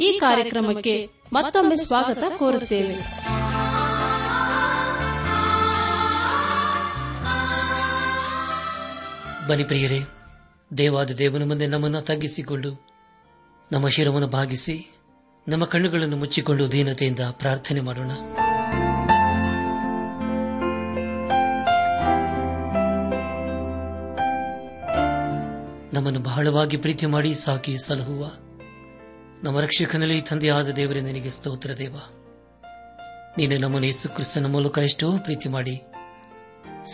ಈ ಕಾರ್ಯಕ್ರಮಕ್ಕೆ ಮತ್ತೊಮ್ಮೆ ಸ್ವಾಗತ ಕೋರುತ್ತೇವೆ. ಬನಿ ಪ್ರಿಯರೇ, ದೇವಾದ ದೇವನ ಮುಂದೆ ನಮ್ಮನ್ನು ತಗ್ಗಿಸಿಕೊಂಡು, ನಮ್ಮ ಶಿರವನ್ನು ಭಾಗಿಸಿ, ನಮ್ಮ ಕಣ್ಣುಗಳನ್ನು ಮುಚ್ಚಿಕೊಂಡು ದೀನತೆಯಿಂದ ಪ್ರಾರ್ಥನೆ ಮಾಡೋಣ. ನಮ್ಮನ್ನು ಬಹಳವಾಗಿ ಪ್ರೀತಿ ಮಾಡಿ ಸಾಕಿ ಸಲಹುವ ನಮ್ಮ ರಕ್ಷಕನಲ್ಲಿ ತಂದೆಯಾದ ದೇವರೇ, ನಿನಗೆ ಸ್ತೋತ್ರ ದೇವ. ನೀನು ನಮ್ಮನ್ನು ಯೇಸು ಕ್ರಿಸ್ತನ ಮೂಲಕ ಎಷ್ಟೋ ಪ್ರೀತಿ ಮಾಡಿ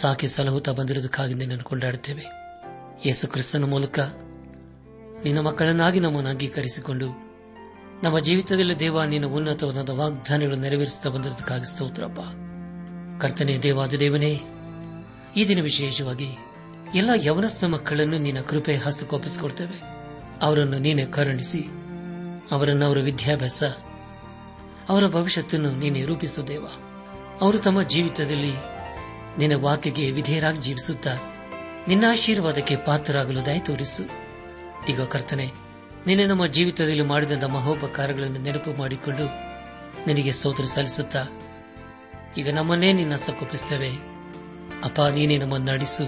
ಸಾಕಿ ಸಲಹುತ್ತಾ ಬಂದಿರುವುದಕ್ಕಾಗಿ ನಿನ್ನನ್ನು ಕೊಂಡಾಡುತ್ತೇವೆ. ಯೇಸು ಕ್ರಿಸ್ತನ ಮೂಲಕ ನಿನ್ನ ಮಕ್ಕಳನ್ನಾಗಿ ನಮ್ಮನ್ನು ಅಂಗೀಕರಿಸಿಕೊಂಡು ನಮ್ಮ ಜೀವಿತದಲ್ಲಿ ದೇವ, ನಿನ್ನ ಉನ್ನತವಾದ ವಾಗ್ದಾನಗಳು ನೆರವೇರಿಸುತ್ತಾ ಬಂದಿರುವುದಕ್ಕಾಗಿ ಸ್ತೋತ್ರಪ್ಪ ಕರ್ತನೆ ದೇವಾದ ದೇವನೇ ಈ ದಿನ ವಿಶೇಷವಾಗಿ ಎಲ್ಲ ಯವನಸ್ಥ ಮಕ್ಕಳನ್ನು ನಿನ್ನ ಕೃಪೆ ಹಸ್ತಕೋಪಿಸಿಕೊಡ್ತೇವೆ ಅವರನ್ನು ನೀನೆ ಕರುಣಿಸಿ ಅವರನ್ನು ಅವರ ವಿದ್ಯಾಭ್ಯಾಸ, ಅವರ ಭವಿಷ್ಯತ್ತನ್ನು ನೀನೆ ರೂಪಿಸು ದೇವ. ಅವರು ತಮ್ಮ ಜೀವಿತದಲ್ಲಿ ನಿನ್ನ ವಾಕ್ಯಗೆ ವಿಧೇಯರಾಗಿ ಜೀವಿಸುತ್ತಾ ನಿನ್ನ ಆಶೀರ್ವಾದಕ್ಕೆ ಪಾತ್ರರಾಗಲು ದಯ ತೋರಿಸು. ಈಗ ಕರ್ತನೆ, ನಿನ್ನೆ ನಮ್ಮ ಜೀವಿತದಲ್ಲಿ ಮಾಡಿದಂಥ ಮಹೋಪಕಾರಗಳನ್ನು ನೆನಪು ಮಾಡಿಕೊಂಡು ನಿನಗೆ ಸ್ತೋತ್ರ ಸಲ್ಲಿಸುತ್ತಾ, ಈಗ ನಮ್ಮನ್ನೇ ನಿನ್ನ ಸಕ್ಕೊಪ್ಪಿಸುತ್ತೇವೆ ಅಪ್ಪ, ನೀನೇ ನಮ್ಮನ್ನು ನಡೆಸು.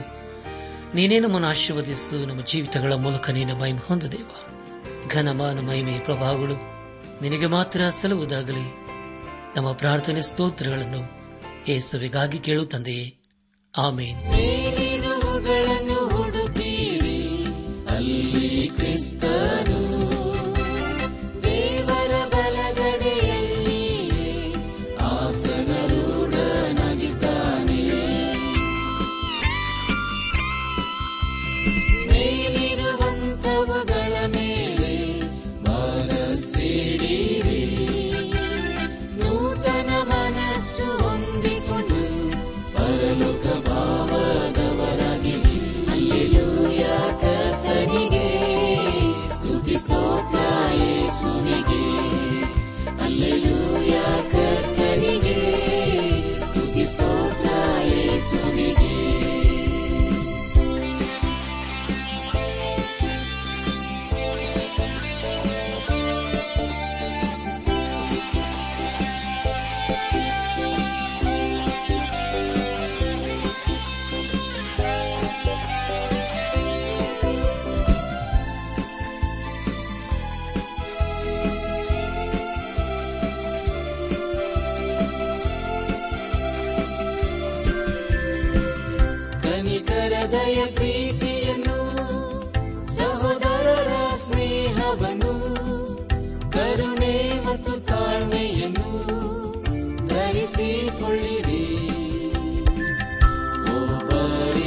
ನೀನೇ ನಮ್ಮನ್ನು ಆಶೀರ್ವದಿಸು. ನಮ್ಮ ಜೀವಿತಗಳ ಮೂಲಕ ನೀನ ಮೈಮ್ ಹೊಂದದೇವ ಘನಮಾನ ಮಹಿಮೆ ಪ್ರಭಾವಗಳು ನಿನಗೆ ಮಾತ್ರ ಸಲ್ಲುವುದಾಗಲಿ. ನಮ್ಮ ಪ್ರಾರ್ಥನೆ ಸ್ತೋತ್ರಗಳನ್ನು ಯೇಸುವಿಗಾಗಿ ಕೇಳು ತಂದೆಯೇ. ಆಮೇನ್.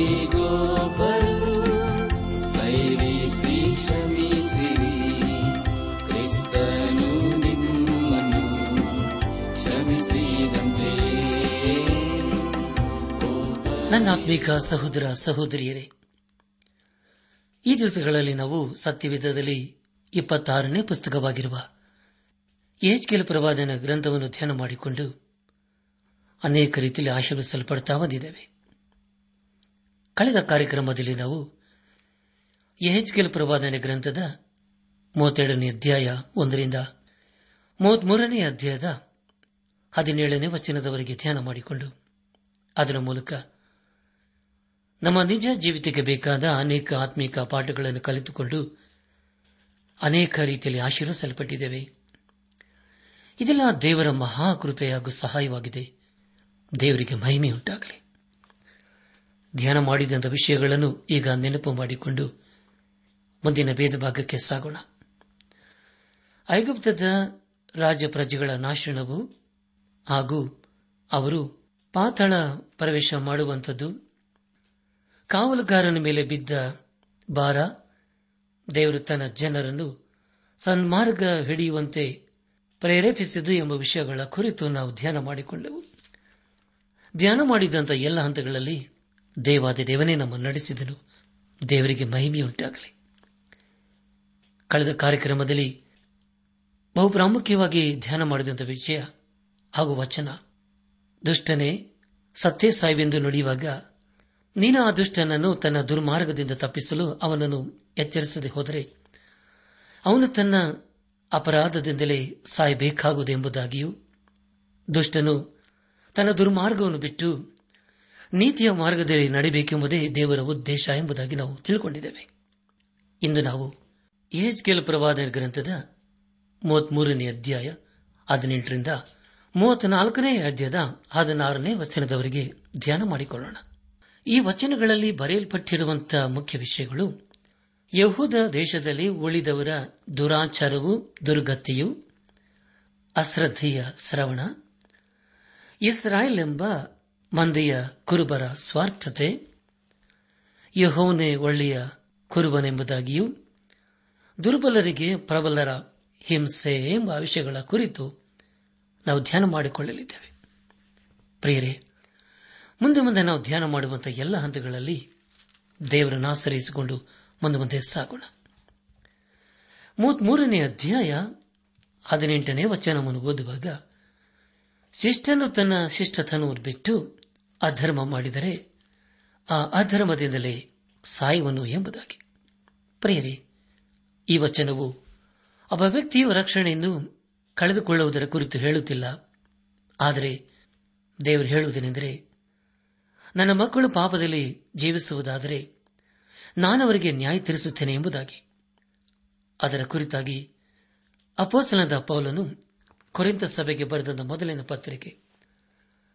ಒಬ್ಬರಿಗೊಬ್ಬರು ಸೈರಿಸಿ ಕ್ಷಮಿಸಿರಿ ಕ್ರಿಸ್ತನು ನಿಮ್ಮನ್ನು ಕ್ಷಮಿಸಿದಂತೆಯೇ ನನ್ನ ಆತ್ಮೀಕ ಸಹೋದರ ಸಹೋದರಿಯರೇ, ಈ ದಿವಸಗಳಲ್ಲಿ ನಾವು ಸತ್ಯವಿಧದಲ್ಲಿ ಇಪ್ಪತ್ತಾರನೇ ಪುಸ್ತಕವಾಗಿರುವ ಎಚ್ಕೆಲ್ ಪ್ರವಾದನ ಗ್ರಂಥವನ್ನು ಧ್ಯಾನ ಮಾಡಿಕೊಂಡು ಅನೇಕ ರೀತಿಯಲ್ಲಿ ಆಶೀರ್ವಿಸಲ್ಪಡ್ತಾ ಬಂದಿದ್ದೇವೆ. ಕಳೆದ ಕಾರ್ಯಕ್ರಮದಲ್ಲಿ ನಾವು ಎಹೆಚ್ಕೆಲ್ ಪ್ರವಾದನೆ ಗ್ರಂಥದ ಮೂವತ್ತೆರಡನೇ ಅಧ್ಯಾಯ ಒಂದರಿಂದ ಮೂವತ್ಮೂರನೇ ಅಧ್ಯಾಯದ ಹದಿನೇಳನೇ ವಚನದವರೆಗೆ ಧ್ಯಾನ ಮಾಡಿಕೊಂಡು, ಅದರ ಮೂಲಕ ನಮ್ಮ ನಿಜ ಜೀವಿತಕ್ಕೆ ಬೇಕಾದ ಅನೇಕ ಆತ್ಮೀಕ ಪಾಠಗಳನ್ನು ಕಲಿತುಕೊಂಡು ಅನೇಕ ರೀತಿಯಲ್ಲಿ ಆಶೀರ್ವಿಸಲ್ಪಟ್ಟಿದ್ದೇವೆ ಇದೆಲ್ಲ ದೇವರ ಮಹಾಕೃಪೆ ಹಾಗೂ ಸಹಾಯವಾಗಿದೆ. ದೇವರಿಗೆ ಮಹಿಮೆಯುಂಟಾಗಲಿ. ಧ್ಯಾನ ಮಾಡಿದಂಥ ವಿಷಯಗಳನ್ನು ಈಗ ನೆನಪು ಮಾಡಿಕೊಂಡು ಮುಂದಿನ ಭೇದ ಭಾಗಕ್ಕೆ ಸಾಗೋಣ. ಐಗುಪ್ತದ ರಾಜ ಪ್ರಜೆಗಳ ನಾಶನವು ಹಾಗೂ ಅವರು ಪಾತಾಳ ಪ್ರವೇಶ ಮಾಡುವಂಥದ್ದು, ಕಾವಲುಗಾರನ ಮೇಲೆ ಬಿದ್ದ ಭಾರ, ದೇವರು ತನ್ನ ಜನರನ್ನು ಸನ್ಮಾರ್ಗ ಹಿಡಿಯುವಂತೆ ಪ್ರೇರೇಪಿಸಿದ್ದು ಎಂಬ ವಿಷಯಗಳ ಕುರಿತು ನಾವು ಧ್ಯಾನ ಮಾಡಿಕೊಂಡೆವು. ಧ್ಯಾನ ಮಾಡಿದಂಥ ಎಲ್ಲ ಹಂತಗಳಲ್ಲಿ ದೇವಾದ ದೇವನೇ ನಮ್ಮನ್ನು ನಡೆಸಿದನು. ದೇವರಿಗೆ ಮಹಿಮೆಯುಂಟಾಗಲಿ. ಕಳೆದ ಕಾರ್ಯಕ್ರಮದಲ್ಲಿ ಬಹು ಪ್ರಾಮುಖ್ಯವಾಗಿ ಧ್ಯಾನ ಮಾಡಿದಂಥ ವಿಷಯ ಹಾಗೂ ವಚನ. ದುಷ್ಟನೇ ಸತ್ತೇ ಸಾಯ್ವೆಂದು ನುಡಿಯುವಾಗ ನೀನು ಆ ದುಷ್ಟನನ್ನು ತನ್ನ ದುರ್ಮಾರ್ಗದಿಂದ ತಪ್ಪಿಸಲು ಅವನನ್ನು ಎಚ್ಚರಿಸದೆ ಹೋದರೆ ಅವನು ತನ್ನ ಅಪರಾಧದಿಂದಲೇ ಸಾಯಬೇಕಾಗುವುದೆಂಬುದಾಗಿಯೂ ದುಷ್ಟನು ತನ್ನ ದುರ್ಮಾರ್ಗವನ್ನು ಬಿಟ್ಟು ನೀತಿಯ ಮಾರ್ಗದಲ್ಲಿ ನಡೆಯಬೇಕೆಂಬುದೇ ದೇವರ ಉದ್ದೇಶ ಎಂಬುದಾಗಿ ನಾವು ತಿಳಿದುಕೊಂಡಿದ್ದೇವೆ ಇಂದು ನಾವು ಏಜ್ಗೆಲ್ ಪ್ರವಾದ ಗ್ರಂಥದ ಮೂವತ್ಮೂರನೇ ಅಧ್ಯಾಯ ಹದಿನೆಂಟರಿಂದ ಮೂವತ್ನಾಲ್ಕನೇ ಅಧ್ಯಾಯದ ಹದಿನಾರನೇ ವಚನದವರೆಗೆ ಧ್ಯಾನ ಮಾಡಿಕೊಳ್ಳೋಣ. ಈ ವಚನಗಳಲ್ಲಿ ಬರೆಯಲ್ಪಟ್ಟಿರುವಂತಹ ಮುಖ್ಯ ವಿಷಯಗಳು ಯಹೂದ ದೇಶದಲ್ಲಿ ಉಳಿದವರ ದುರಾಚಾರವು, ದುರ್ಗತಿಯು, ಅಶ್ರದ್ಧೆಯ ಶ್ರವಣ, ಇಸ್ರಾಯೇಲ್ ಎಂಬ ಮಂದೆಯ ಕುರುಬರ ಸ್ವಾರ್ಥತೆ ಯಹೋನೆ ಒಳ್ಳೆಯ ಕುರುಬನೆಂಬುದಾಗಿಯೂ, ದುರ್ಬಲರಿಗೆ ಪ್ರಬಲರ ಹಿಂಸೆ ಎಂಬ ವಿಷಯಗಳ ಕುರಿತು ನಾವು ಧ್ಯಾನ ಮಾಡಿಕೊಳ್ಳಲಿದ್ದೇವೆ. ಪ್ರಿಯರೇ, ಮುಂದೆ ಮುಂದೆ ನಾವು ಧ್ಯಾನ ಮಾಡುವಂತಹ ಎಲ್ಲ ಹಂತಗಳಲ್ಲಿ ದೇವರನ್ನು ಆಶ್ರಯಿಸಿಕೊಂಡು ಮುಂದೆ ಮುಂದೆ ಸಾಗೋಣ. ಮೂವತ್ಮೂರನೇ ಅಧ್ಯಾಯ ಹದಿನೆಂಟನೇ ವಚನವನ್ನು ಓದುವಾಗ ಶಿಷ್ಟನು ತನ್ನ ಶಿಷ್ಟತನವನ್ನು ಬಿಟ್ಟು ಅಧರ್ಮ ಮಾಡಿದರೆ ಆ ಅಧರ್ಮದಿಂದಲೇ ಸಾಯುವನು ಎಂಬುದಾಗಿ. ಪ್ರಿಯರೇ, ಈ ವಚನವು ಒಬ್ಬ ವ್ಯಕ್ತಿಯು ರಕ್ಷಣೆಯನ್ನು ಕಳೆದುಕೊಳ್ಳುವುದರ ಕುರಿತು ಹೇಳುತ್ತಿಲ್ಲ. ಆದರೆ ದೇವರು ಹೇಳುವುದೇನೆಂದರೆ, ನನ್ನ ಮಕ್ಕಳು ಪಾಪದಲ್ಲಿ ಜೀವಿಸುವುದಾದರೆ ನಾನವರಿಗೆ ನ್ಯಾಯ ತೀರಿಸುತ್ತೇನೆ ಎಂಬುದಾಗಿ. ಅದರ ಕುರಿತಾಗಿ ಅಪೋಸನದ ಪೌಲನು ಕೊರಿಂತ ಸಭೆಗೆ ಬರೆದ ಮೊದಲಿನ ಪತ್ರಿಕೆ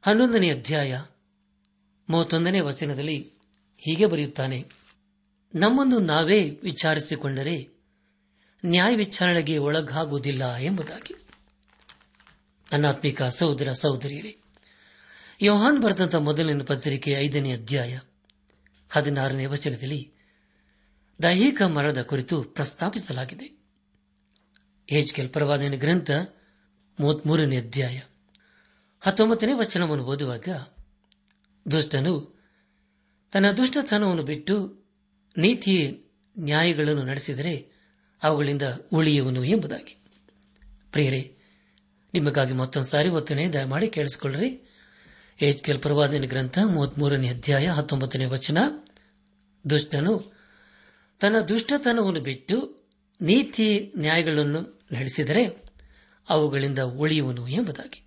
ಹನ್ನೊಂದನೇ ಅಧ್ಯಾಯ ಮೂವತ್ತೊಂದನೇ ವಚನದಲ್ಲಿ ಹೀಗೆ ಬರೆಯುತ್ತಾನೆ. ನಮ್ಮನ್ನು ನಾವೇ ವಿಚಾರಿಸಿಕೊಂಡರೆ ನ್ಯಾಯ ವಿಚಾರಣೆಗೆ ಒಳಗಾಗುವುದಿಲ್ಲ ಎಂಬುದಾಗಿ. ಅನಾತ್ಮಿಕ ಸಹೋದರ ಸಹೋದರಿಯರೇ, ಯೋಹಾನ್ ಬರೆದಂತ ಮೊದಲಿನ ಪತ್ರಿಕೆ ಐದನೇ ಅಧ್ಯಾಯ ಹದಿನಾರನೇ ವಚನದಲ್ಲಿ ದೈಹಿಕ ಮರಣದ ಕುರಿತು ಪ್ರಸ್ತಾಪಿಸಲಾಗಿದೆ. ಏಜ್ಕೆಲ್ ಪರವಾದನೆ ಗ್ರಂಥ ಮೂವತ್ಮೂರನೇ ಅಧ್ಯಾಯ ಹತ್ತೊಂಬತ್ತನೇ ವಚನವನ್ನು ಓದುವಾಗ ದುಷ್ಟನು ತನ್ನ ದುಷ್ಟತನವನ್ನು ಬಿಟ್ಟು ನೀತಿ ನ್ಯಾಯಗಳನ್ನು ನಡೆಸಿದರೆ ಅವುಗಳಿಂದ ಉಳಿಯುವನು ಎಂಬುದಾಗಿ. ಪ್ರಿಯರೇ, ನಿಮಗಾಗಿ ಮತ್ತೊಂದು ಸಾರಿ ಒತ್ತನೆ ದಯಮಾಡಿ ಕೇಳಿಸಿಕೊಳ್ಳ್ರಿ. ಎಚ್ ಕೆಲ್ ಪ್ರವಾದನ ಗ್ರಂಥ ಮೂವತ್ಮೂರನೇ ಅಧ್ಯಾಯ ಹತ್ತೊಂಬತ್ತನೇ ವಚನ. ದುಷ್ಟನು ತನ್ನ ದುಷ್ಟತನವನ್ನು ಬಿಟ್ಟು ನೀತಿ ನ್ಯಾಯಗಳನ್ನು ನಡೆಸಿದರೆ ಅವುಗಳಿಂದ ಉಳಿಯುವನು ಎಂಬುದಾಗಿ.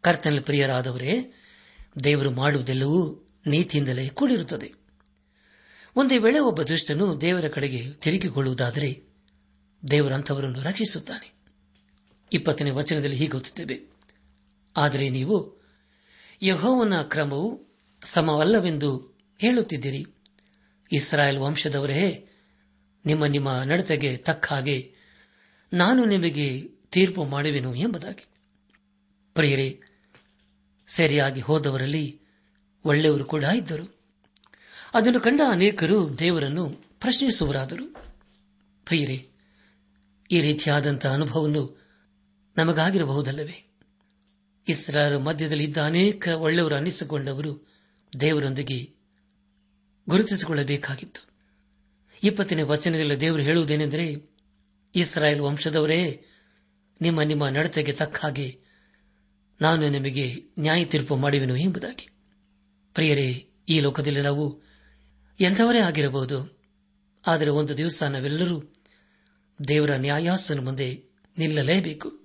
ಕರ್ತನಲ್ಲಿ ಪ್ರಿಯರಾದವರೇ ದೇವರು ಮಾಡುವುದೆಲ್ಲವೂ ನೀತಿಯಿಂದಲೇ ಕೂಡಿರುತ್ತದೆ. ಒಂದೇ ವೇಳೆ ಒಬ್ಬ ದುಷ್ಟನು ದೇವರ ಕಡೆಗೆ ತಿರುಗಿಕೊಳ್ಳುವುದಾದರೆ ದೇವರಂಥವರನ್ನು ರಕ್ಷಿಸುತ್ತಾನೆ. ಇಪ್ಪತ್ತನೇ ವಚನದಲ್ಲಿ ಹೀಗೆ ಗೊತ್ತಿದ್ದೇವೆ ಆದರೆ ನೀವು ಯಹೋವನ ಕ್ರಮವು ಸಮವಲ್ಲವೆಂದು ಹೇಳುತ್ತಿದ್ದೀರಿ. ಇಸ್ರಾಯೇಲ್ ವಂಶದವರೇ, ನಿಮ್ಮ ನಿಮ್ಮ ನಡತೆಗೆ ತಕ್ಕ ಹಾಗೆ ನಾನು ನಿಮಗೆ ತೀರ್ಪು ಮಾಡುವೆನು ಎಂಬುದಾಗಿ. ಪ್ರಿಯರೇ ಸರಿಯಾಗಿ ಹೋದವರಲ್ಲಿ ಒಳ್ಳೆಯವರು ಕೂಡ ಇದ್ದರು. ಅದನ್ನು ಕಂಡ ಅನೇಕರು ದೇವರನ್ನು ಪ್ರಶ್ನಿಸುವರಾದರು. ಪ್ರಿಯರೇ, ಈ ರೀತಿಯಾದಂತಹ ಅನುಭವವನ್ನು ನಮಗಾಗಿರಬಹುದಲ್ಲವೇ? ಇಸ್ರಾರ ಮಧ್ಯದಲ್ಲಿ ಇದ್ದ ಅನೇಕ ಒಳ್ಳೆಯವರು ಅನ್ನಿಸಿಕೊಂಡವರು ದೇವರೊಂದಿಗೆ ಗುರುತಿಸಿಕೊಳ್ಳಬೇಕಾಗಿತ್ತು. ಇಪ್ಪತ್ತನೇ ವಚನದಲ್ಲಿ ದೇವರು ಹೇಳುವುದೇನೆಂದರೆ, ಇಸ್ರಾಯೇಲ್ ವಂಶದವರೇ, ನಿಮ್ಮ ನಿಮ್ಮ ನಡತೆಗೆ ತಕ್ಕ ಹಾಗೆ ನಾನು ನಿಮಗೆ ನ್ಯಾಯ ತೀರ್ಪು ಮಾಡುವೆನು ಎಂಬುದಾಗಿ. ಪ್ರಿಯರೇ, ಈ ಲೋಕದಲ್ಲಿ ನಾವು ಎಂಥವರೇ ಆಗಿರಬಹುದು. ಆದರೆ ಒಂದು ದಿವಸ ನಾವೆಲ್ಲರೂ ದೇವರ ನ್ಯಾಯಾಸನ ಮುಂದೆ ನಿಲ್ಲಲೇಬೇಕು.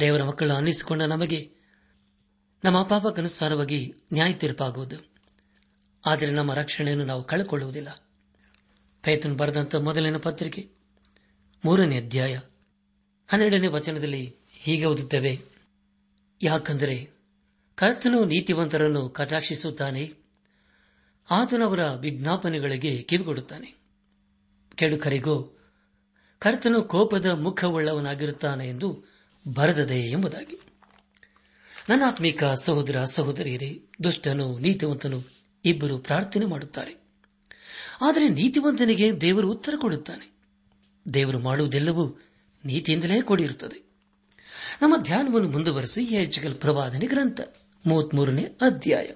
ದೇವರ ಮಕ್ಕಳು ಅನ್ನಿಸಿಕೊಂಡ ನಮಗೆ ನಮ್ಮ ಪಾಪಕ್ಕನುಸಾರವಾಗಿ ನ್ಯಾಯ ತೀರ್ಪಾಗುವುದು. ಆದರೆ ನಮ್ಮ ರಕ್ಷಣೆಯನ್ನು ನಾವು ಕಳೆಕೊಳ್ಳುವುದಿಲ್ಲ. ಪೈತನ್ ಬರೆದಂತ ಮೊದಲಿನ ಪತ್ರಿಕೆ, ಮೂರನೇ ಅಧ್ಯಾಯ, ಹನ್ನೆರಡನೇ ವಚನದಲ್ಲಿ ಹೀಗೆ ಓದುತ್ತೇವೆ. ಯಾಕಂದರೆ ಕರ್ತನು ನೀತಿವಂತರನ್ನು ಕಟಾಕ್ಷಿಸುತ್ತಾನೆ ಆತನವರ ವಿಜ್ಞಾಪನೆಗಳಿಗೆ ಕಿವಿಗೊಡುತ್ತಾನೆ. ಕೆಡುಕರಿಗೂ ಕರ್ತನು ಕೋಪದ ಮುಖವುಳ್ಳವನಾಗಿರುತ್ತಾನೆ ಎಂದು ಬರೆದದೆ ಎಂಬುದಾಗಿ. ನನ್ನ ಆತ್ಮಿಕ ಸಹೋದರ ಸಹೋದರಿಯರೇ, ದುಷ್ಟನು, ನೀತಿವಂತನು ಇಬ್ಬರು ಪ್ರಾರ್ಥನೆ ಮಾಡುತ್ತಾರೆ. ಆದರೆ ನೀತಿವಂತನಿಗೆ ದೇವರು ಉತ್ತರ ಕೊಡುತ್ತಾನೆ. ದೇವರು ಮಾಡುವುದೆಲ್ಲವೂ ನೀತಿಯಿಂದಲೇ ಕೂಡಿರುತ್ತದೆ. ನಮ್ಮ ಧ್ಯಾನವನ್ನು ಮುಂದುವರೆಸಿ ಎಚ್ಕಲ್ ಪ್ರವಾದನೆ ಗ್ರಂಥ, ಮೂವತ್ಮೂರನೇ ಅಧ್ಯಾಯ.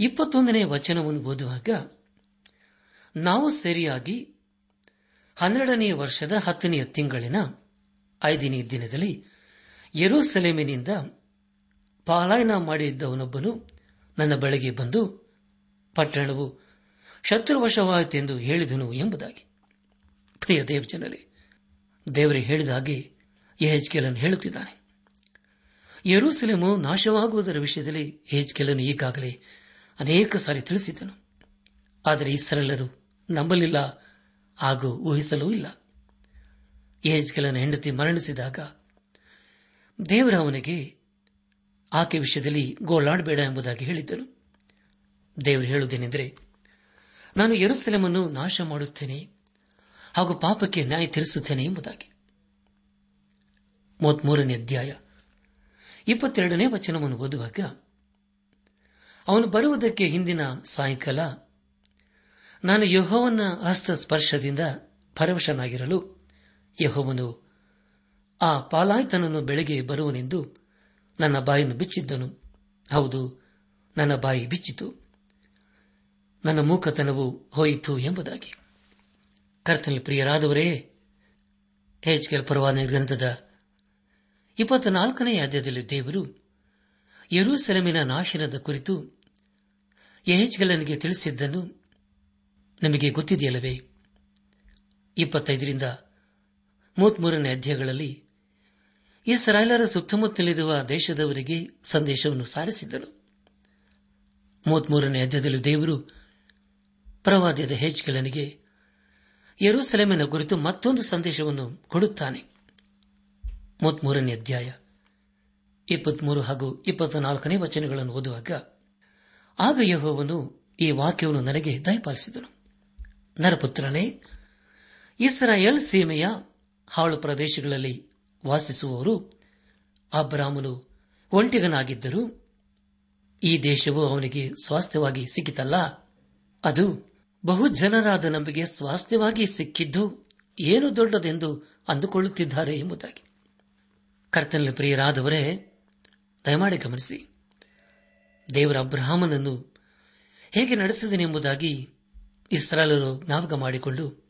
ಇಪ್ಪತ್ತೊಂದನೇ ವಚನವನ್ನು ಓದುವಾಗ, ನಾವು ಸರಿಯಾಗಿ ಹನ್ನೆರಡನೇ ವರ್ಷದ ಹತ್ತನೆಯ ತಿಂಗಳಿನ ಐದನೇ ದಿನದಲ್ಲಿ ಯೆರೂಸಲೇಮಿನಿಂದ ಪಾಲಾಯನ ಮಾಡಿದ್ದವನೊಬ್ಬನು ನನ್ನ ಬಳಿಗೆ ಬಂದು, ಪಟ್ಟಣವು ಶತ್ರುವಶವಾಯಿತೆಂದು ಹೇಳಿದನು ಎಂಬುದಾಗಿ. ಪ್ರಿಯ ದೇವಜನರೇ, ದೇವರೇ ಹೇಳಿದ ಯಹೆಜ್ಕೇಲನ್ನು ಹೇಳುತ್ತಿದ್ದಾನೆ. ಯರೂಸೆಲೆಮು ನಾಶವಾಗುವುದರ ವಿಷಯದಲ್ಲಿ ಯಹೆಜ್ಕೇಲನು ಈಗಾಗಲೇ ಅನೇಕ ಸಾರಿ ತಿಳಿಸಿದ್ದನು. ಆದರೆ ಈ ಸರಳರು ನಂಬಲಿಲ್ಲ, ಹಾಗೂ ಊಹಿಸಲೂ ಇಲ್ಲ. ಯಹೆಜ್ಕೇಲನ ಹೆಂಡತಿ ಮರಣಿಸಿದಾಗ ದೇವರ ಅವನಿಗೆ ಆಕೆ ವಿಷಯದಲ್ಲಿ ಗೋಳಾಡಬೇಡ ಎಂಬುದಾಗಿ ಹೇಳಿದ್ದನು. ದೇವರು ಹೇಳುವುದೇನೆಂದರೆ, ನಾನು ಯೆರೂಸಲೇಮನ್ನು ನಾಶ ಮಾಡುತ್ತೇನೆ ಹಾಗೂ ಪಾಪಕ್ಕೆ ನ್ಯಾಯ ತೀರಿಸುತ್ತೇನೆ ಎಂಬುದಾಗಿ. ಮೂವತ್ಮೂರನೇ ಅಧ್ಯಾಯ. ಇಪ್ಪತ್ತೆರಡನೇ ವಚನವನ್ನು ಓದುವಾಗ, ಅವನು ಬರುವುದಕ್ಕೆ ಹಿಂದಿನ ಸಾಯಂಕಾಲ ನಾನು ಯಹೋವನ ಹಸ್ತ ಸ್ಪರ್ಶದಿಂದ ಪರವಶನಾಗಿರಲು ಯಹೋವನು ಆ ಪಾಲಾಯ್ತನನ್ನು ಬೆಳಗ್ಗೆ ಬರುವನೆಂದು ನನ್ನ ಬಾಯನ್ನು ಬಿಚ್ಚಿದ್ದನು. ಹೌದು, ನನ್ನ ಬಾಯಿ ಬಿಚ್ಚಿತು. ನನ್ನ ಮೂಕತನವು ಹೋಯಿತು ಎಂಬುದಾಗಿ. ಕರ್ತನ ಪ್ರಿಯರಾದವರೇ ಹೆಚ್ಕೆಲ್ ಪರವಾದ ಗ್ರಂಥದ ಇಪ್ಪತ್ನಾಲ್ಕನೇ ಅಧ್ಯಾಯದಲ್ಲಿ ದೇವರು ಯರೂಸೆಲಮಿನ ನಾಶನದ ಕುರಿತು ಯಹೆಚ್ಗಲನಿಗೆ ತಿಳಿಸಿದ್ದನ್ನು ನಮಗೆ ಗೊತ್ತಿದೆಯಲ್ಲವೇ? ಇಪ್ಪತ್ತೈದರಿಂದ ಮೂವತ್ಮೂರನೇ ಅಧ್ಯಾಯಗಳಲ್ಲಿ ಇಸ್ರಾಯೇಲರ ಸುತ್ತಮುತ್ತಲಿರುವ ದೇಶದವರಿಗೆ ಸಂದೇಶವನ್ನು ಸಾರಿಸಿದ್ದನು. ಮೂವತ್ಮೂರನೇ ಅಧ್ಯಾಯದಲ್ಲಿ ದೇವರು ಪ್ರವಾದ್ಯದ ಹೆಜ್ಗಳನಿಗೆ ಯರೂಸೆಲೆಮಿನ ಕುರಿತು ಮತ್ತೊಂದು ಸಂದೇಶವನ್ನು ಕೊಡುತ್ತಾನೆ. ಮೂವತ್ಮೂರನೇ ಅಧ್ಯಾಯ, ಇಪ್ಪತ್ಮೂರು ಹಾಗೂ ಇಪ್ಪತ್ನಾಲ್ಕನೇ ವಚನಗಳನ್ನು ಓದುವಾಗ, ಆಗ ಯಹೋವನು ಈ ವಾಕ್ಯವನ್ನು ನನಗೆ ದಯಪಾಲಿಸಿದನು. ನರಪುತ್ರನೇ, ಇಸ್ರಾಯೇಲ್ ಸೀಮೆಯ ಹಾಳು ಪ್ರದೇಶಗಳಲ್ಲಿ ವಾಸಿಸುವವರು ಅಬ್ರಾಮನು ಒಂಟಿಗನಾಗಿದ್ದರು ಈ ದೇಶವು ಅವನಿಗೆ ಸ್ವಾಸ್ಥ್ಯವಾಗಿ ಸಿಕ್ಕಿತಲ್ಲ. ಅದು ಬಹು ಜನರಾದ ನಮಗೆ ಸ್ವಾಸ್ಥ್ಯವಾಗಿ ಸಿಕ್ಕಿದ್ದು ಏನು ದೊಡ್ಡದೆಂದು ಅಂದುಕೊಳ್ಳುತ್ತಿದ್ದಾರೆ ಎಂಬುದಾಗಿ. ಕರ್ತನಲ್ಲಿ ಪ್ರಿಯರಾದವರೇ, ದಯಮಾಡಿ ಗಮನಿಸಿ. ದೇವರ ಅಬ್ರಹಾಮನನ್ನು ಹೇಗೆ ನಡೆಸಿದನೆಂಬುದಾಗಿ ಇಸ್ರಾಲರು ಜ್ಞಾಪಕ ಮಾಡಿಕೊಂಡು,